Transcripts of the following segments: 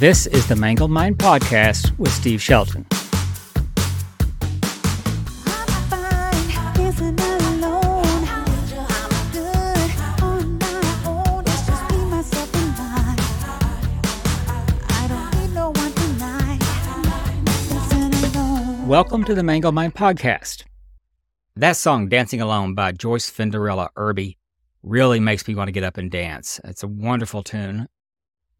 This is the Mangled Mind Podcast with Steve Shelton. Welcome to the Mangled Mind Podcast. That song, Dancing Alone by Joyce Fenderella Irby, really makes me want to get up and dance. It's a wonderful tune,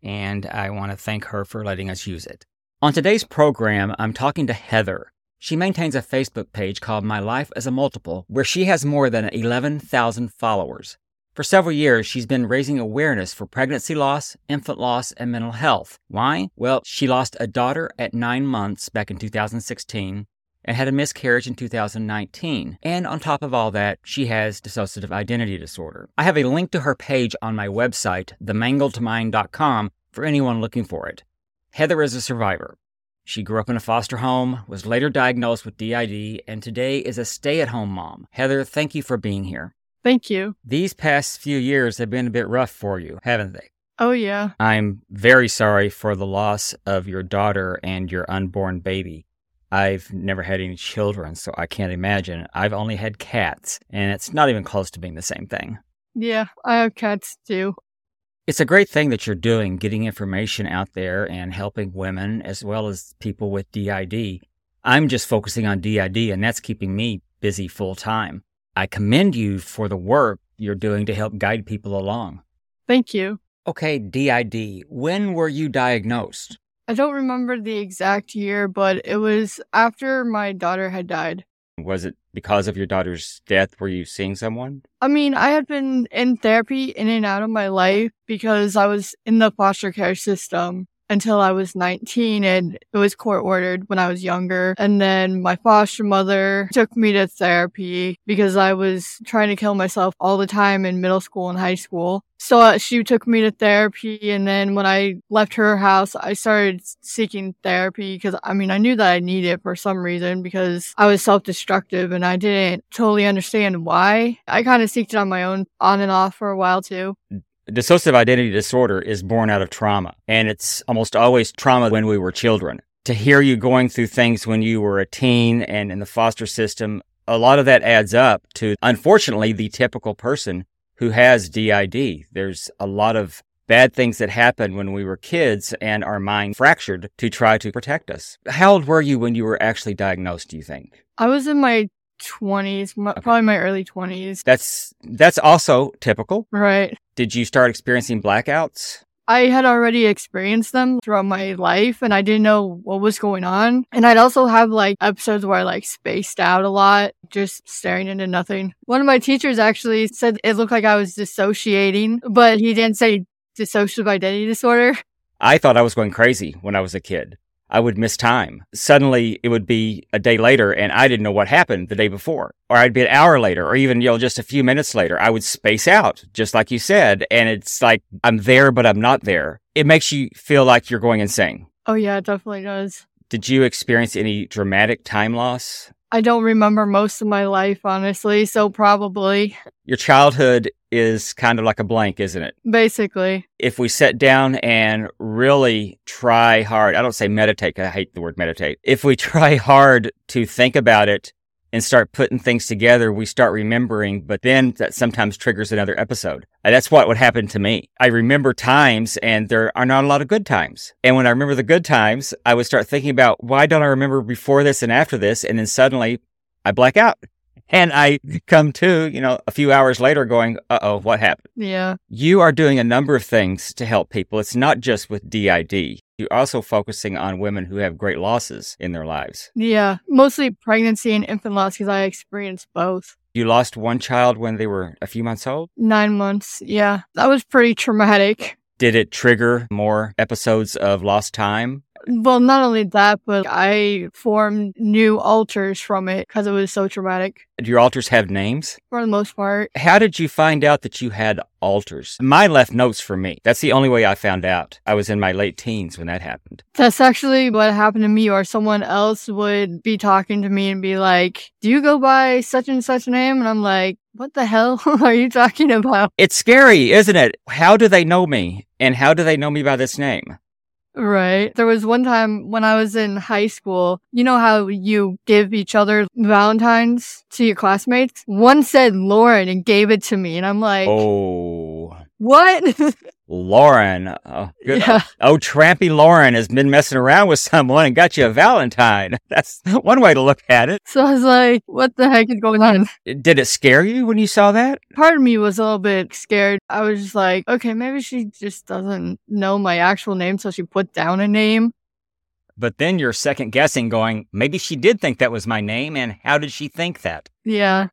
and I want to thank her for letting us use it. On today's program, I'm talking to Heather. She maintains a Facebook page called My Life as a Multiple, where she has more than 11,000 followers. For several years, she's been raising awareness for pregnancy loss, infant loss, and mental health. Why? Well, she lost a daughter at nine months back in 2016 and had a miscarriage in 2019. And on top of all that, she has dissociative identity disorder. I have a link to her page on my website, themangledmind.com, for anyone looking for it. Heather is a survivor. She grew up in a foster home, was later diagnosed with DID, and today is a stay at home mom. Heather, thank you for being here. Thank you. These past few years have been a bit rough for you, haven't they? Oh, yeah. I'm very sorry for the loss of your daughter and your unborn baby. I've never had any children, so I can't imagine. I've only had cats, and it's not even close to being the same thing. Yeah, I have cats too. It's a great thing that you're doing, getting information out there and helping women as well as people with DID. I'm just focusing on DID, and that's keeping me busy full time. I commend you for the work you're doing to help guide people along. Thank you. Okay, DID, when were you diagnosed? I don't remember the exact year, but it was after my daughter had died. Was it because of your daughter's death? Were you seeing someone? I mean, I had been in therapy in and out of my life because I was in the foster care system until I was 19 and it was court ordered when I was younger. And then my foster mother took me to therapy because I was trying to kill myself all the time in middle school and high school. So uh, she took me to therapy. And then when I left her house, I started seeking therapy because I mean, I knew that I needed it for some reason because I was self destructive and I didn't totally understand why. I kind of seeked it on my own on and off for a while too dissociative identity disorder is born out of trauma, and it's almost always trauma when we were children. To hear you going through things when you were a teen and in the foster system, a lot of that adds up to, unfortunately, the typical person who has DID. There's a lot of bad things that happened when we were kids and our mind fractured to try to protect us. How old were you when you were actually diagnosed, do you think? I was in my 20s, okay. probably my early 20s. That's that's also typical. Right. Did you start experiencing blackouts? I had already experienced them throughout my life and I didn't know what was going on. And I'd also have like episodes where I like spaced out a lot, just staring into nothing. One of my teachers actually said it looked like I was dissociating, but he didn't say dissociative identity disorder. I thought I was going crazy when I was a kid. I would miss time. Suddenly it would be a day later and I didn't know what happened the day before. Or I'd be an hour later or even, you know, just a few minutes later. I would space out, just like you said. And it's like, I'm there, but I'm not there. It makes you feel like you're going insane. Oh yeah, it definitely does. Did you experience any dramatic time loss? I don't remember most of my life, honestly, so probably. Your childhood is kind of like a blank, isn't it? Basically. If we sit down and really try hard, I don't say meditate, I hate the word meditate. If we try hard to think about it and start putting things together, we start remembering, but then that sometimes triggers another episode. And that's what would happen to me. I remember times and there are not a lot of good times. And when I remember the good times, I would start thinking about why don't I remember before this and after this? And then suddenly I black out. And I come to, you know, a few hours later going, uh oh, what happened? Yeah. You are doing a number of things to help people. It's not just with DID. You're also focusing on women who have great losses in their lives. Yeah, mostly pregnancy and infant loss because I experienced both. You lost one child when they were a few months old? Nine months, yeah. That was pretty traumatic. Did it trigger more episodes of lost time? Well, not only that, but I formed new alters from it because it was so traumatic. Do your alters have names? For the most part. How did you find out that you had alters? Mine left notes for me. That's the only way I found out. I was in my late teens when that happened. That's actually what happened to me, or someone else would be talking to me and be like, Do you go by such and such name? And I'm like, what the hell are you talking about? It's scary, isn't it? How do they know me? And how do they know me by this name? Right. There was one time when I was in high school, you know how you give each other Valentines to your classmates? One said Lauren and gave it to me. And I'm like, Oh, what? Lauren. Oh. Yeah. oh, trampy Lauren has been messing around with someone and got you a Valentine. That's one way to look at it. so I was like, what the heck is going on? Did it scare you when you saw that? Part of me was a little bit scared. I was just like, okay, maybe she just doesn't know my actual name. So she put down a name. But then you're second guessing, going, maybe she did think that was my name, and how did she think that? Yeah.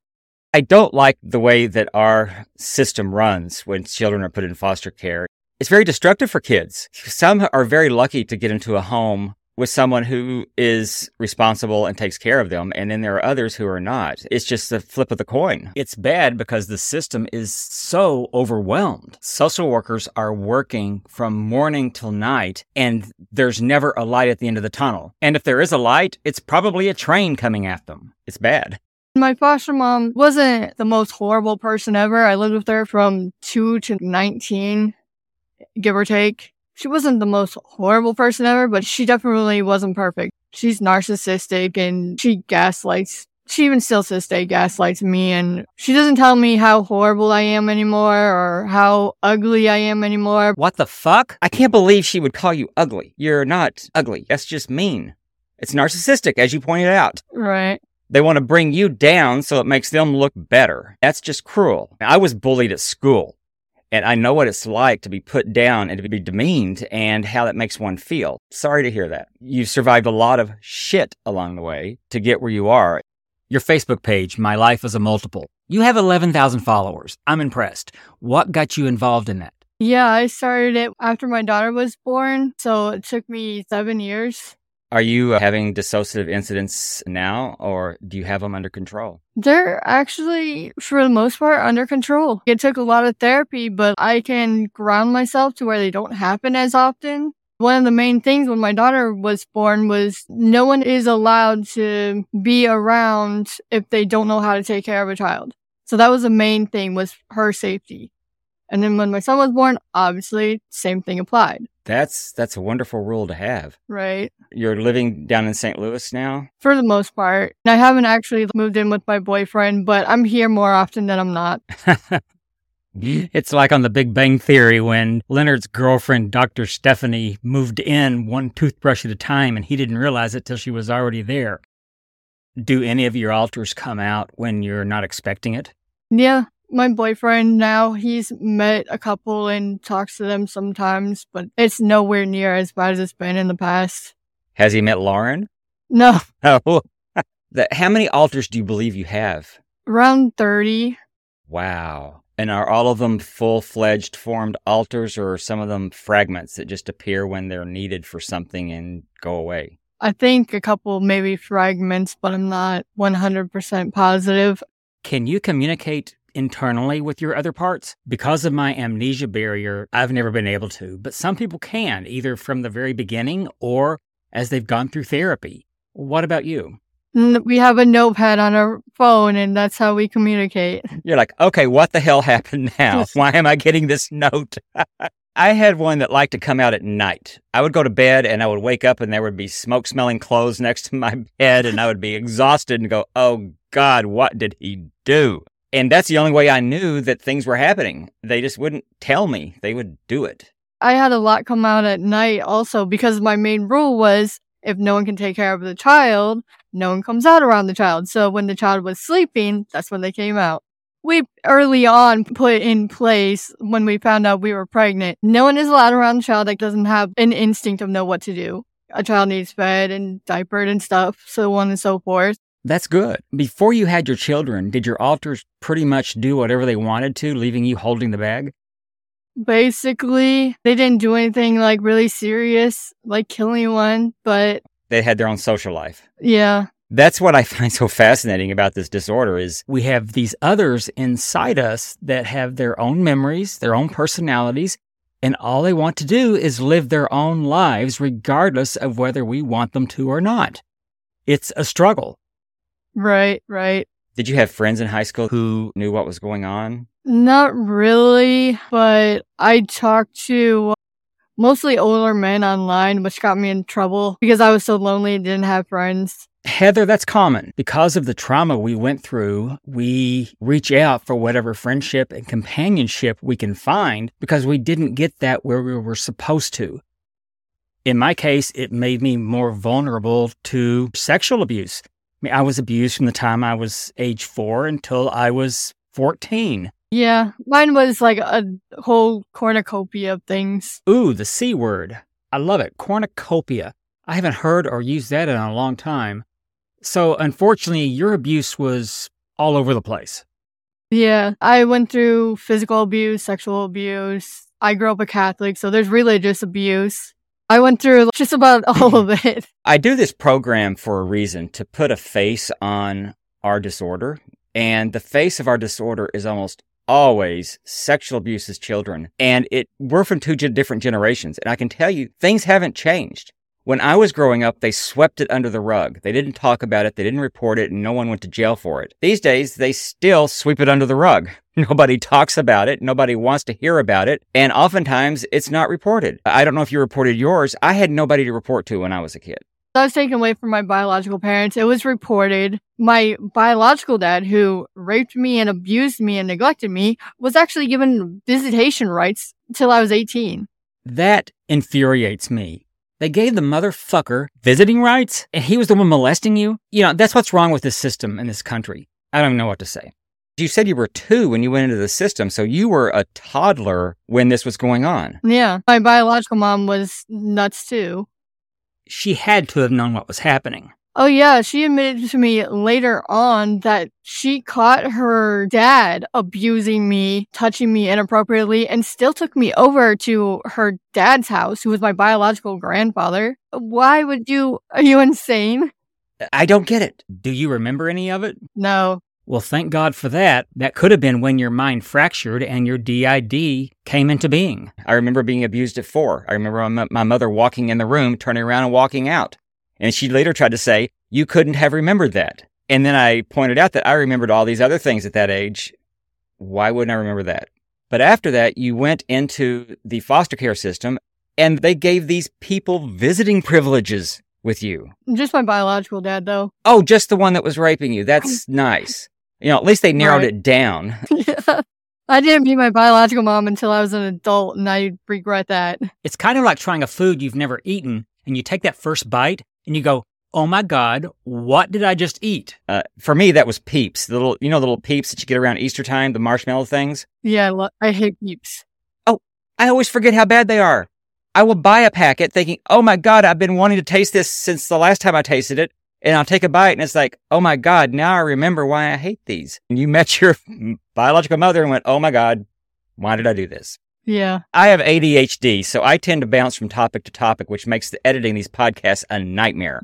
I don't like the way that our system runs when children are put in foster care. It's very destructive for kids. Some are very lucky to get into a home with someone who is responsible and takes care of them. And then there are others who are not. It's just the flip of the coin. It's bad because the system is so overwhelmed. Social workers are working from morning till night and there's never a light at the end of the tunnel. And if there is a light, it's probably a train coming at them. It's bad. My foster mom wasn't the most horrible person ever. I lived with her from 2 to 19, give or take. She wasn't the most horrible person ever, but she definitely wasn't perfect. She's narcissistic and she gaslights. She even still to this day gaslights me and she doesn't tell me how horrible I am anymore or how ugly I am anymore. What the fuck? I can't believe she would call you ugly. You're not ugly. That's just mean. It's narcissistic, as you pointed out. Right. They want to bring you down so it makes them look better. That's just cruel. I was bullied at school, and I know what it's like to be put down and to be demeaned and how that makes one feel. Sorry to hear that. You've survived a lot of shit along the way to get where you are. Your Facebook page, My Life as a Multiple. You have 11,000 followers. I'm impressed. What got you involved in that? Yeah, I started it after my daughter was born. So it took me seven years. Are you uh, having dissociative incidents now, or do you have them under control? They're actually, for the most part, under control. It took a lot of therapy, but I can ground myself to where they don't happen as often. One of the main things when my daughter was born was no one is allowed to be around if they don't know how to take care of a child. So that was the main thing was her safety. And then when my son was born, obviously same thing applied, That's that's a wonderful rule to have. right? You're living down in St. Louis now. For the most part. I haven't actually moved in with my boyfriend, but I'm here more often than I'm not. It's like on the Big Bang Theory when Leonard's girlfriend, Dr. Stephanie, moved in one toothbrush at a time and he didn't realize it till she was already there. Do any of your alters come out when you're not expecting it? Yeah, my boyfriend now, he's met a couple and talks to them sometimes, but it's nowhere near as bad as it's been in the past. Has he met Lauren? No, Oh. The- How many alters do you believe you have? around 30. Wow. And are all of them full fledged formed alters or are some of them fragments that just appear when they're needed for something and go away? I think a couple maybe fragments, but I'm not 100% positive. Can you communicate internally with your other parts? Because of my amnesia barrier, I've never been able to, but some people can, either from the very beginning or as they've gone through therapy. What about you? Mm, we have a notepad on our phone and that's how we communicate. You're like, okay, what the hell happened now? Why am I getting this note? I had one that liked to come out at night. I would go to bed and I would wake up and there would be smoke smelling clothes next to my bed and I would be exhausted and go, oh God, what did he do? And that's the only way I knew that things were happening. They just wouldn't tell me. They would do it. I had a lot come out at night also because my main rule was if no one can take care of the child, no one comes out around the child. So when the child was sleeping, that's when they came out. We early on put in place when we found out we were pregnant. No one is allowed around the child that doesn't have an instinct of know what to do. A child needs fed and diapered and stuff, so on and so forth. That's good. Before you had your children, did your alters pretty much do whatever they wanted to, leaving you holding the bag? Basically, they didn't do anything like really serious, like killing one, but They had their own social life. yeah, That's what I find so fascinating about this disorder is we have these others inside us that have their own memories, their own personalities, and all they want to do is live their own lives regardless of whether we want them to or not. It's a struggle. Right, right. Did you have friends in high school who knew what was going on? Not really, but I talked to mostly older men online, which got me in trouble because I was so lonely and didn't have friends. Heather, that's common. Because of the trauma we went through, we reach out for whatever friendship and companionship we can find because we didn't get that where we were supposed to. In my case, it made me more vulnerable to sexual abuse. I mean, I was abused from the time I was age four until I was 14. Yeah, mine was like a whole cornucopia of things. Ooh, the C word. I love it. Cornucopia. I haven't heard or used that in a long time. So, unfortunately, your abuse was all over the place. Yeah, I went through physical abuse, sexual abuse. I grew up a Catholic, so there's religious abuse. I went through just about all of it. I do this program for a reason to put a face on our disorder. And the face of our disorder is almost always sexual abuse as children. And it, we're from two different generations. And I can tell you, things haven't changed. When I was growing up, they swept it under the rug. They didn't talk about it. They didn't report it and no one went to jail for it. These days, they still sweep it under the rug. Nobody talks about it. Nobody wants to hear about it. And oftentimes it's not reported. I don't know if you reported yours. I had nobody to report to when I was a kid. I was taken away from my biological parents. It was reported. My biological dad, who raped me and abused me and neglected me, was actually given visitation rights till I was 18. That infuriates me. They gave the motherfucker visiting rights and he was the one molesting you? You know, that's what's wrong with this system in this country. I don't even know what to say. You said you were two when you went into the system, so you were a toddler when this was going on. Yeah. My biological mom was nuts too. She had to have known what was happening. Oh yeah, she admitted to me later on that she caught her dad abusing me, touching me inappropriately, and still took me over to her dad's house, who was my biological grandfather. Why would you? Are you insane? I don't get it. Do you remember any of it? No. Well, thank God for that. That could have been when your mind fractured and your DID came into being. I remember being abused at four. I remember my mother walking in the room, turning around and walking out. And she later tried to say, you couldn't have remembered that. And then I pointed out that I remembered all these other things at that age. Why wouldn't I remember that? But after that, you went into the foster care system and they gave these people visiting privileges with you. Just my biological dad, though. Oh, just the one that was raping you. That's nice. You know, at least they narrowed right. it down. yeah. I didn't meet my biological mom until I was an adult, and I regret that. It's kind of like trying a food you've never eaten, and you take that first bite and you go, oh my God, what did I just eat? Uh, for me, that was Peeps. The little, you know, the little Peeps that you get around Easter time, the marshmallow things? Yeah, I, lo- I hate Peeps. Oh, I always forget how bad they are. I will buy a packet thinking, oh my God, I've been wanting to taste this since the last time I tasted it. And I'll take a bite and it's like, oh my God, now I remember why I hate these. And you met your biological mother and went, oh my God, why did I do this? Yeah. I have ADHD, so I tend to bounce from topic to topic, which makes the editing these podcasts a nightmare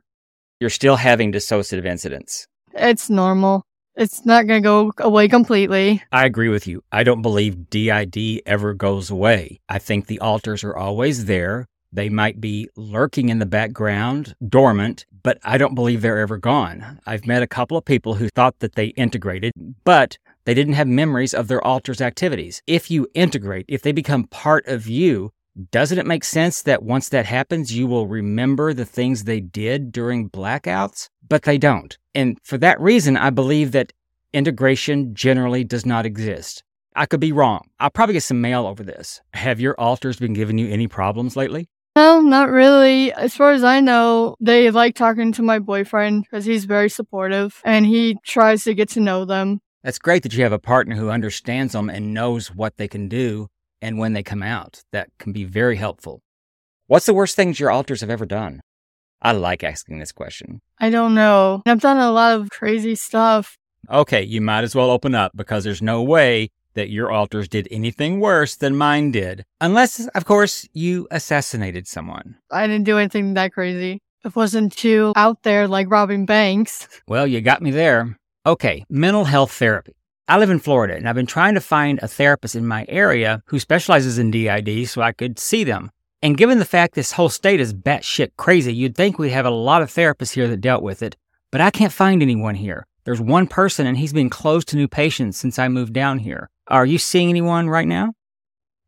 you're still having dissociative incidents. It's normal. It's not going to go away completely. I agree with you. I don't believe DID ever goes away. I think the alters are always there. They might be lurking in the background, dormant, but I don't believe they're ever gone. I've met a couple of people who thought that they integrated, but they didn't have memories of their alters activities. If you integrate, if they become part of you, doesn't it make sense that once that happens, you will remember the things they did during blackouts? But they don't. And for that reason, I believe that integration generally does not exist. I could be wrong. I'll probably get some mail over this. Have your alters been giving you any problems lately? No, not really. As far as I know, they like talking to my boyfriend because he's very supportive and he tries to get to know them. That's great that you have a partner who understands them and knows what they can do and when they come out. That can be very helpful. What's the worst things your alters have ever done? I like asking this question. I don't know. I've done a lot of crazy stuff. Okay, you might as well open up because there's no way that your alters did anything worse than mine did. Unless, of course, you assassinated someone. I didn't do anything that crazy. It wasn't too out there like robbing banks. Well, you got me there. Okay, mental health therapy. I live in Florida and I've been trying to find a therapist in my area who specializes in DID so I could see them. And given the fact this whole state is batshit crazy, you'd think we'd have a lot of therapists here that dealt with it. But I can't find anyone here. There's one person and he's been closed to new patients since I moved down here. Are you seeing anyone right now?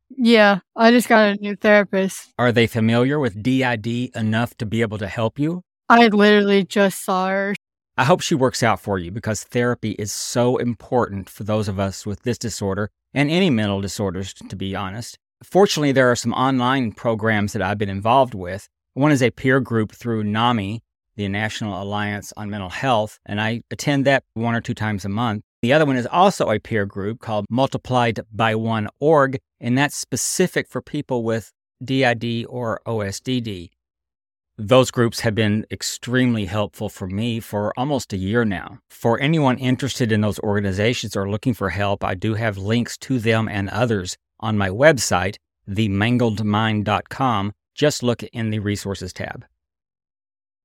Yeah, I just got a new therapist. Are they familiar with DID enough to be able to help you? I literally just saw her. I hope she works out for you because therapy is so important for those of us with this disorder and any mental disorders, to be honest. Fortunately, there are some online programs that I've been involved with. One is a peer group through NAMI, the National Alliance on Mental Health, and I attend that one or two times a month. The other one is also a peer group called Multiplied by One Org, and that's specific for people with DID or OSDD. Those groups have been extremely helpful for me for almost a year now. For anyone interested in those organizations or looking for help, I do have links to them and others on my website, themangledmind.com. Just look in the resources tab.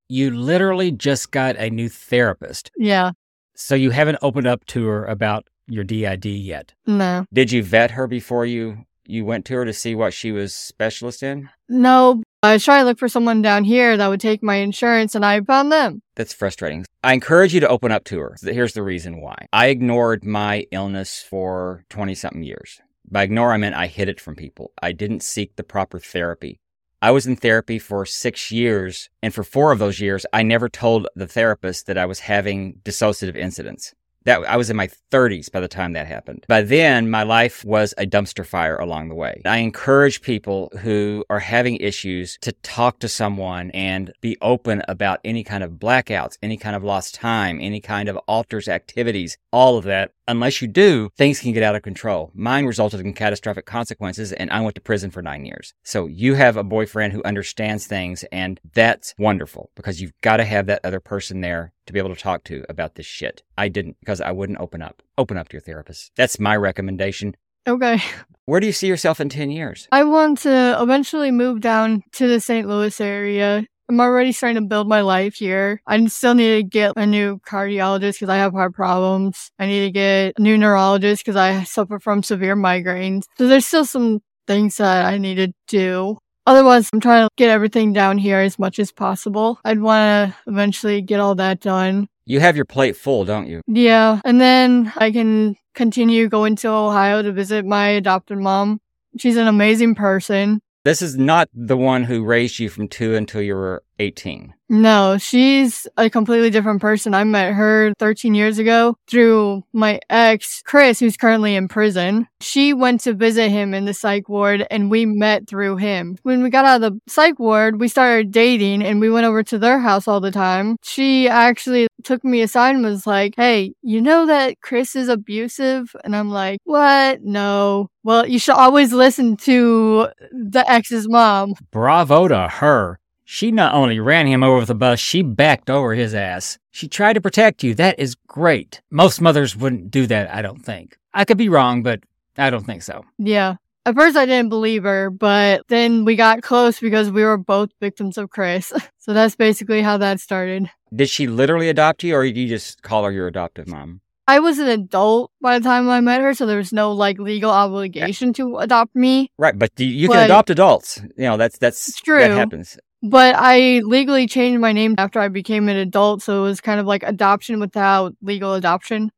You literally just got a new therapist. Yeah, So you haven't opened up to her about your DID yet. no. Did you vet her before you you went to her to see what she was specialist in? No, I was trying to look for someone down here that would take my insurance and I found them. That's frustrating. I encourage you to open up to her. Here's the reason why. I ignored my illness for 20 something years. By ignore, I meant I hid it from people. I didn't seek the proper therapy. I was in therapy for six years, and for four of those years, I never told the therapist that I was having dissociative incidents. That I was in my 30s by the time that happened. By then, my life was a dumpster fire along the way. I encourage people who are having issues to talk to someone and be open about any kind of blackouts, any kind of lost time, any kind of alters activities, all of that. Unless you do, things can get out of control. Mine resulted in catastrophic consequences and I went to prison for nine years. So you have a boyfriend who understands things and that's wonderful because you've got to have that other person there to be able to talk to about this shit. I didn't because I wouldn't open up. Open up to your therapist. That's my recommendation. Okay. Where do you see yourself in 10 years? I want to eventually move down to the St. Louis area. I'm already starting to build my life here. I still need to get a new cardiologist because I have heart problems. I need to get a new neurologist because I suffer from severe migraines. So there's still some things that I need to do. Otherwise, I'm trying to get everything down here as much as possible. I'd want to eventually get all that done. You have your plate full, don't you? Yeah. And then I can continue going to Ohio to visit my adopted mom. She's an amazing person. This is not the one who raised you from two until you were 18. No, she's a completely different person. I met her 13 years ago through my ex, Chris, who's currently in prison. She went to visit him in the psych ward and we met through him. When we got out of the psych ward, we started dating and we went over to their house all the time. She actually took me aside and was like, Hey, you know that Chris is abusive? And I'm like, What? No. Well, you should always listen to the ex's mom. Bravo to her. She not only ran him over with a bus, she backed over his ass. She tried to protect you. That is great. Most mothers wouldn't do that, I don't think. I could be wrong, but I don't think so. Yeah. At first, I didn't believe her, but then we got close because we were both victims of Chris. so that's basically how that started. Did she literally adopt you, or did you just call her your adoptive mom? I was an adult by the time I met her, so there was no like legal obligation to adopt me. Right, but you, you can adopt adults. You know, that's that's true. that happens. But I legally changed my name after I became an adult, so it was kind of like adoption without legal adoption.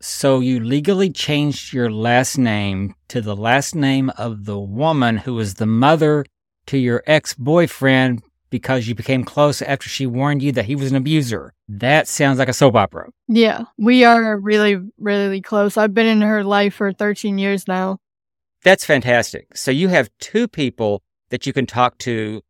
So you legally changed your last name to the last name of the woman who was the mother to your ex-boyfriend because you became close after she warned you that he was an abuser. That sounds like a soap opera. Yeah, we are really, really close. I've been in her life for 13 years now. That's fantastic. So you have two people that you can talk to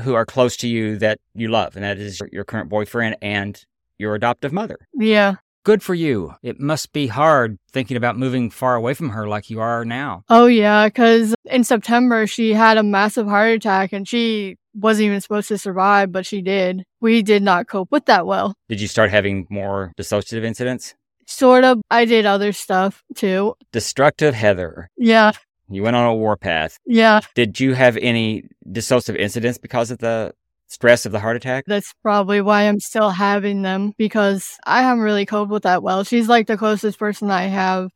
who are close to you that you love, and that is your current boyfriend and your adoptive mother. Yeah. Good for you. It must be hard thinking about moving far away from her like you are now. Oh yeah, because in September she had a massive heart attack and she wasn't even supposed to survive, but she did. We did not cope with that well. Did you start having more dissociative incidents? Sort of. I did other stuff too. Destructive Heather. Yeah, You went on a warpath. yeah. Did you have any dissociative incidents because of the stress of the heart attack? That's probably why I'm still having them because I haven't really coped with that well. She's like the closest person I have,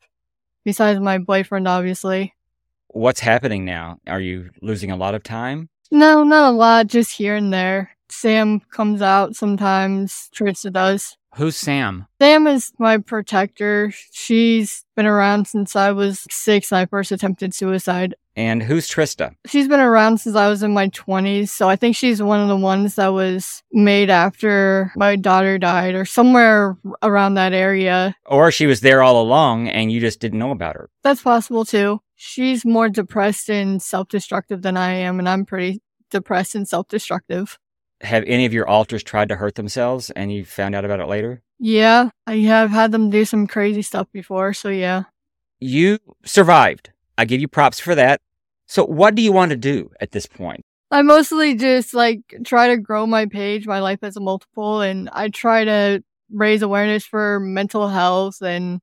besides my boyfriend, obviously. What's happening now? Are you losing a lot of time? No, not a lot, just here and there. Sam comes out sometimes. Trista does. Who's Sam? Sam is my protector. She's been around since I was six and I first attempted suicide. And who's Trista? She's been around since I was in my 20s. So I think she's one of the ones that was made after my daughter died or somewhere around that area. Or she was there all along and you just didn't know about her. That's possible too. She's more depressed and self destructive than I am, and I'm pretty depressed and self destructive. Have any of your alters tried to hurt themselves and you found out about it later? Yeah, I have had them do some crazy stuff before. So yeah. You survived. I give you props for that. So, what do you want to do at this point? I mostly just like try to grow my page, my life as a multiple, and I try to raise awareness for mental health and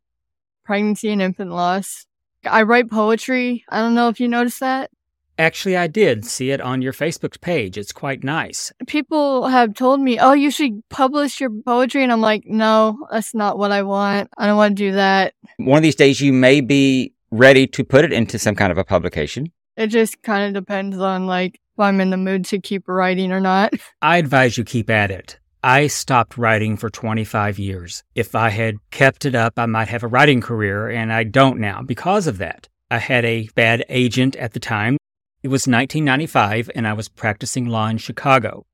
pregnancy and infant loss. I write poetry. I don't know if you noticed that. Actually, I did see it on your Facebook page. It's quite nice. People have told me, oh, you should publish your poetry. And I'm like, no, that's not what I want. I don't want to do that. One of these days, you may be ready to put it into some kind of a publication. It just kind of depends on like if I'm in the mood to keep writing or not. I advise you keep at it. I stopped writing for 25 years. If I had kept it up, I might have a writing career, and I don't now because of that. I had a bad agent at the time. It was 1995, and I was practicing law in Chicago.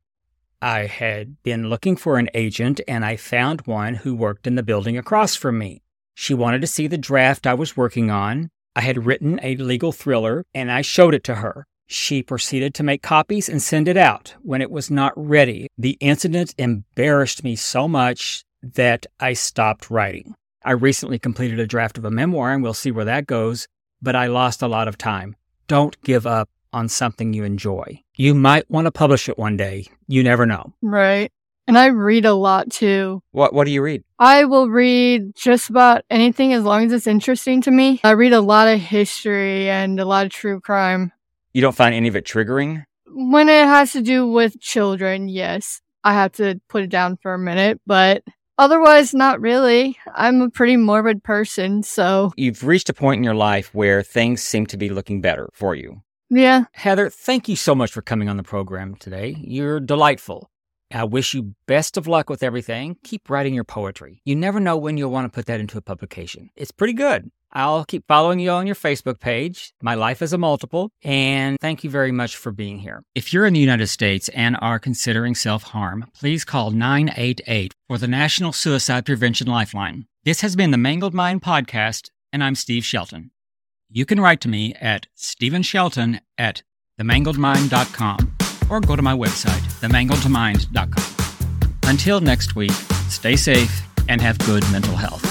I had been looking for an agent, and I found one who worked in the building across from me. She wanted to see the draft I was working on. I had written a legal thriller, and I showed it to her. She proceeded to make copies and send it out when it was not ready. The incident embarrassed me so much that I stopped writing. I recently completed a draft of a memoir and we'll see where that goes, but I lost a lot of time. Don't give up on something you enjoy. You might want to publish it one day. You never know. Right. And I read a lot too. What what do you read? I will read just about anything as long as it's interesting to me. I read a lot of history and a lot of true crime. You don't find any of it triggering? When it has to do with children, yes. I have to put it down for a minute, but otherwise, not really. I'm a pretty morbid person, so. You've reached a point in your life where things seem to be looking better for you. Yeah. Heather, thank you so much for coming on the program today. You're delightful. I wish you best of luck with everything. Keep writing your poetry. You never know when you'll want to put that into a publication. It's pretty good. I'll keep following you on your Facebook page, My Life as a Multiple, and thank you very much for being here. If you're in the United States and are considering self harm, please call 988 for the National Suicide Prevention Lifeline. This has been the Mangled Mind Podcast, and I'm Steve Shelton. You can write to me at stevenshelton at themangledmind.com or go to my website, themangledmind.com. Until next week, stay safe and have good mental health.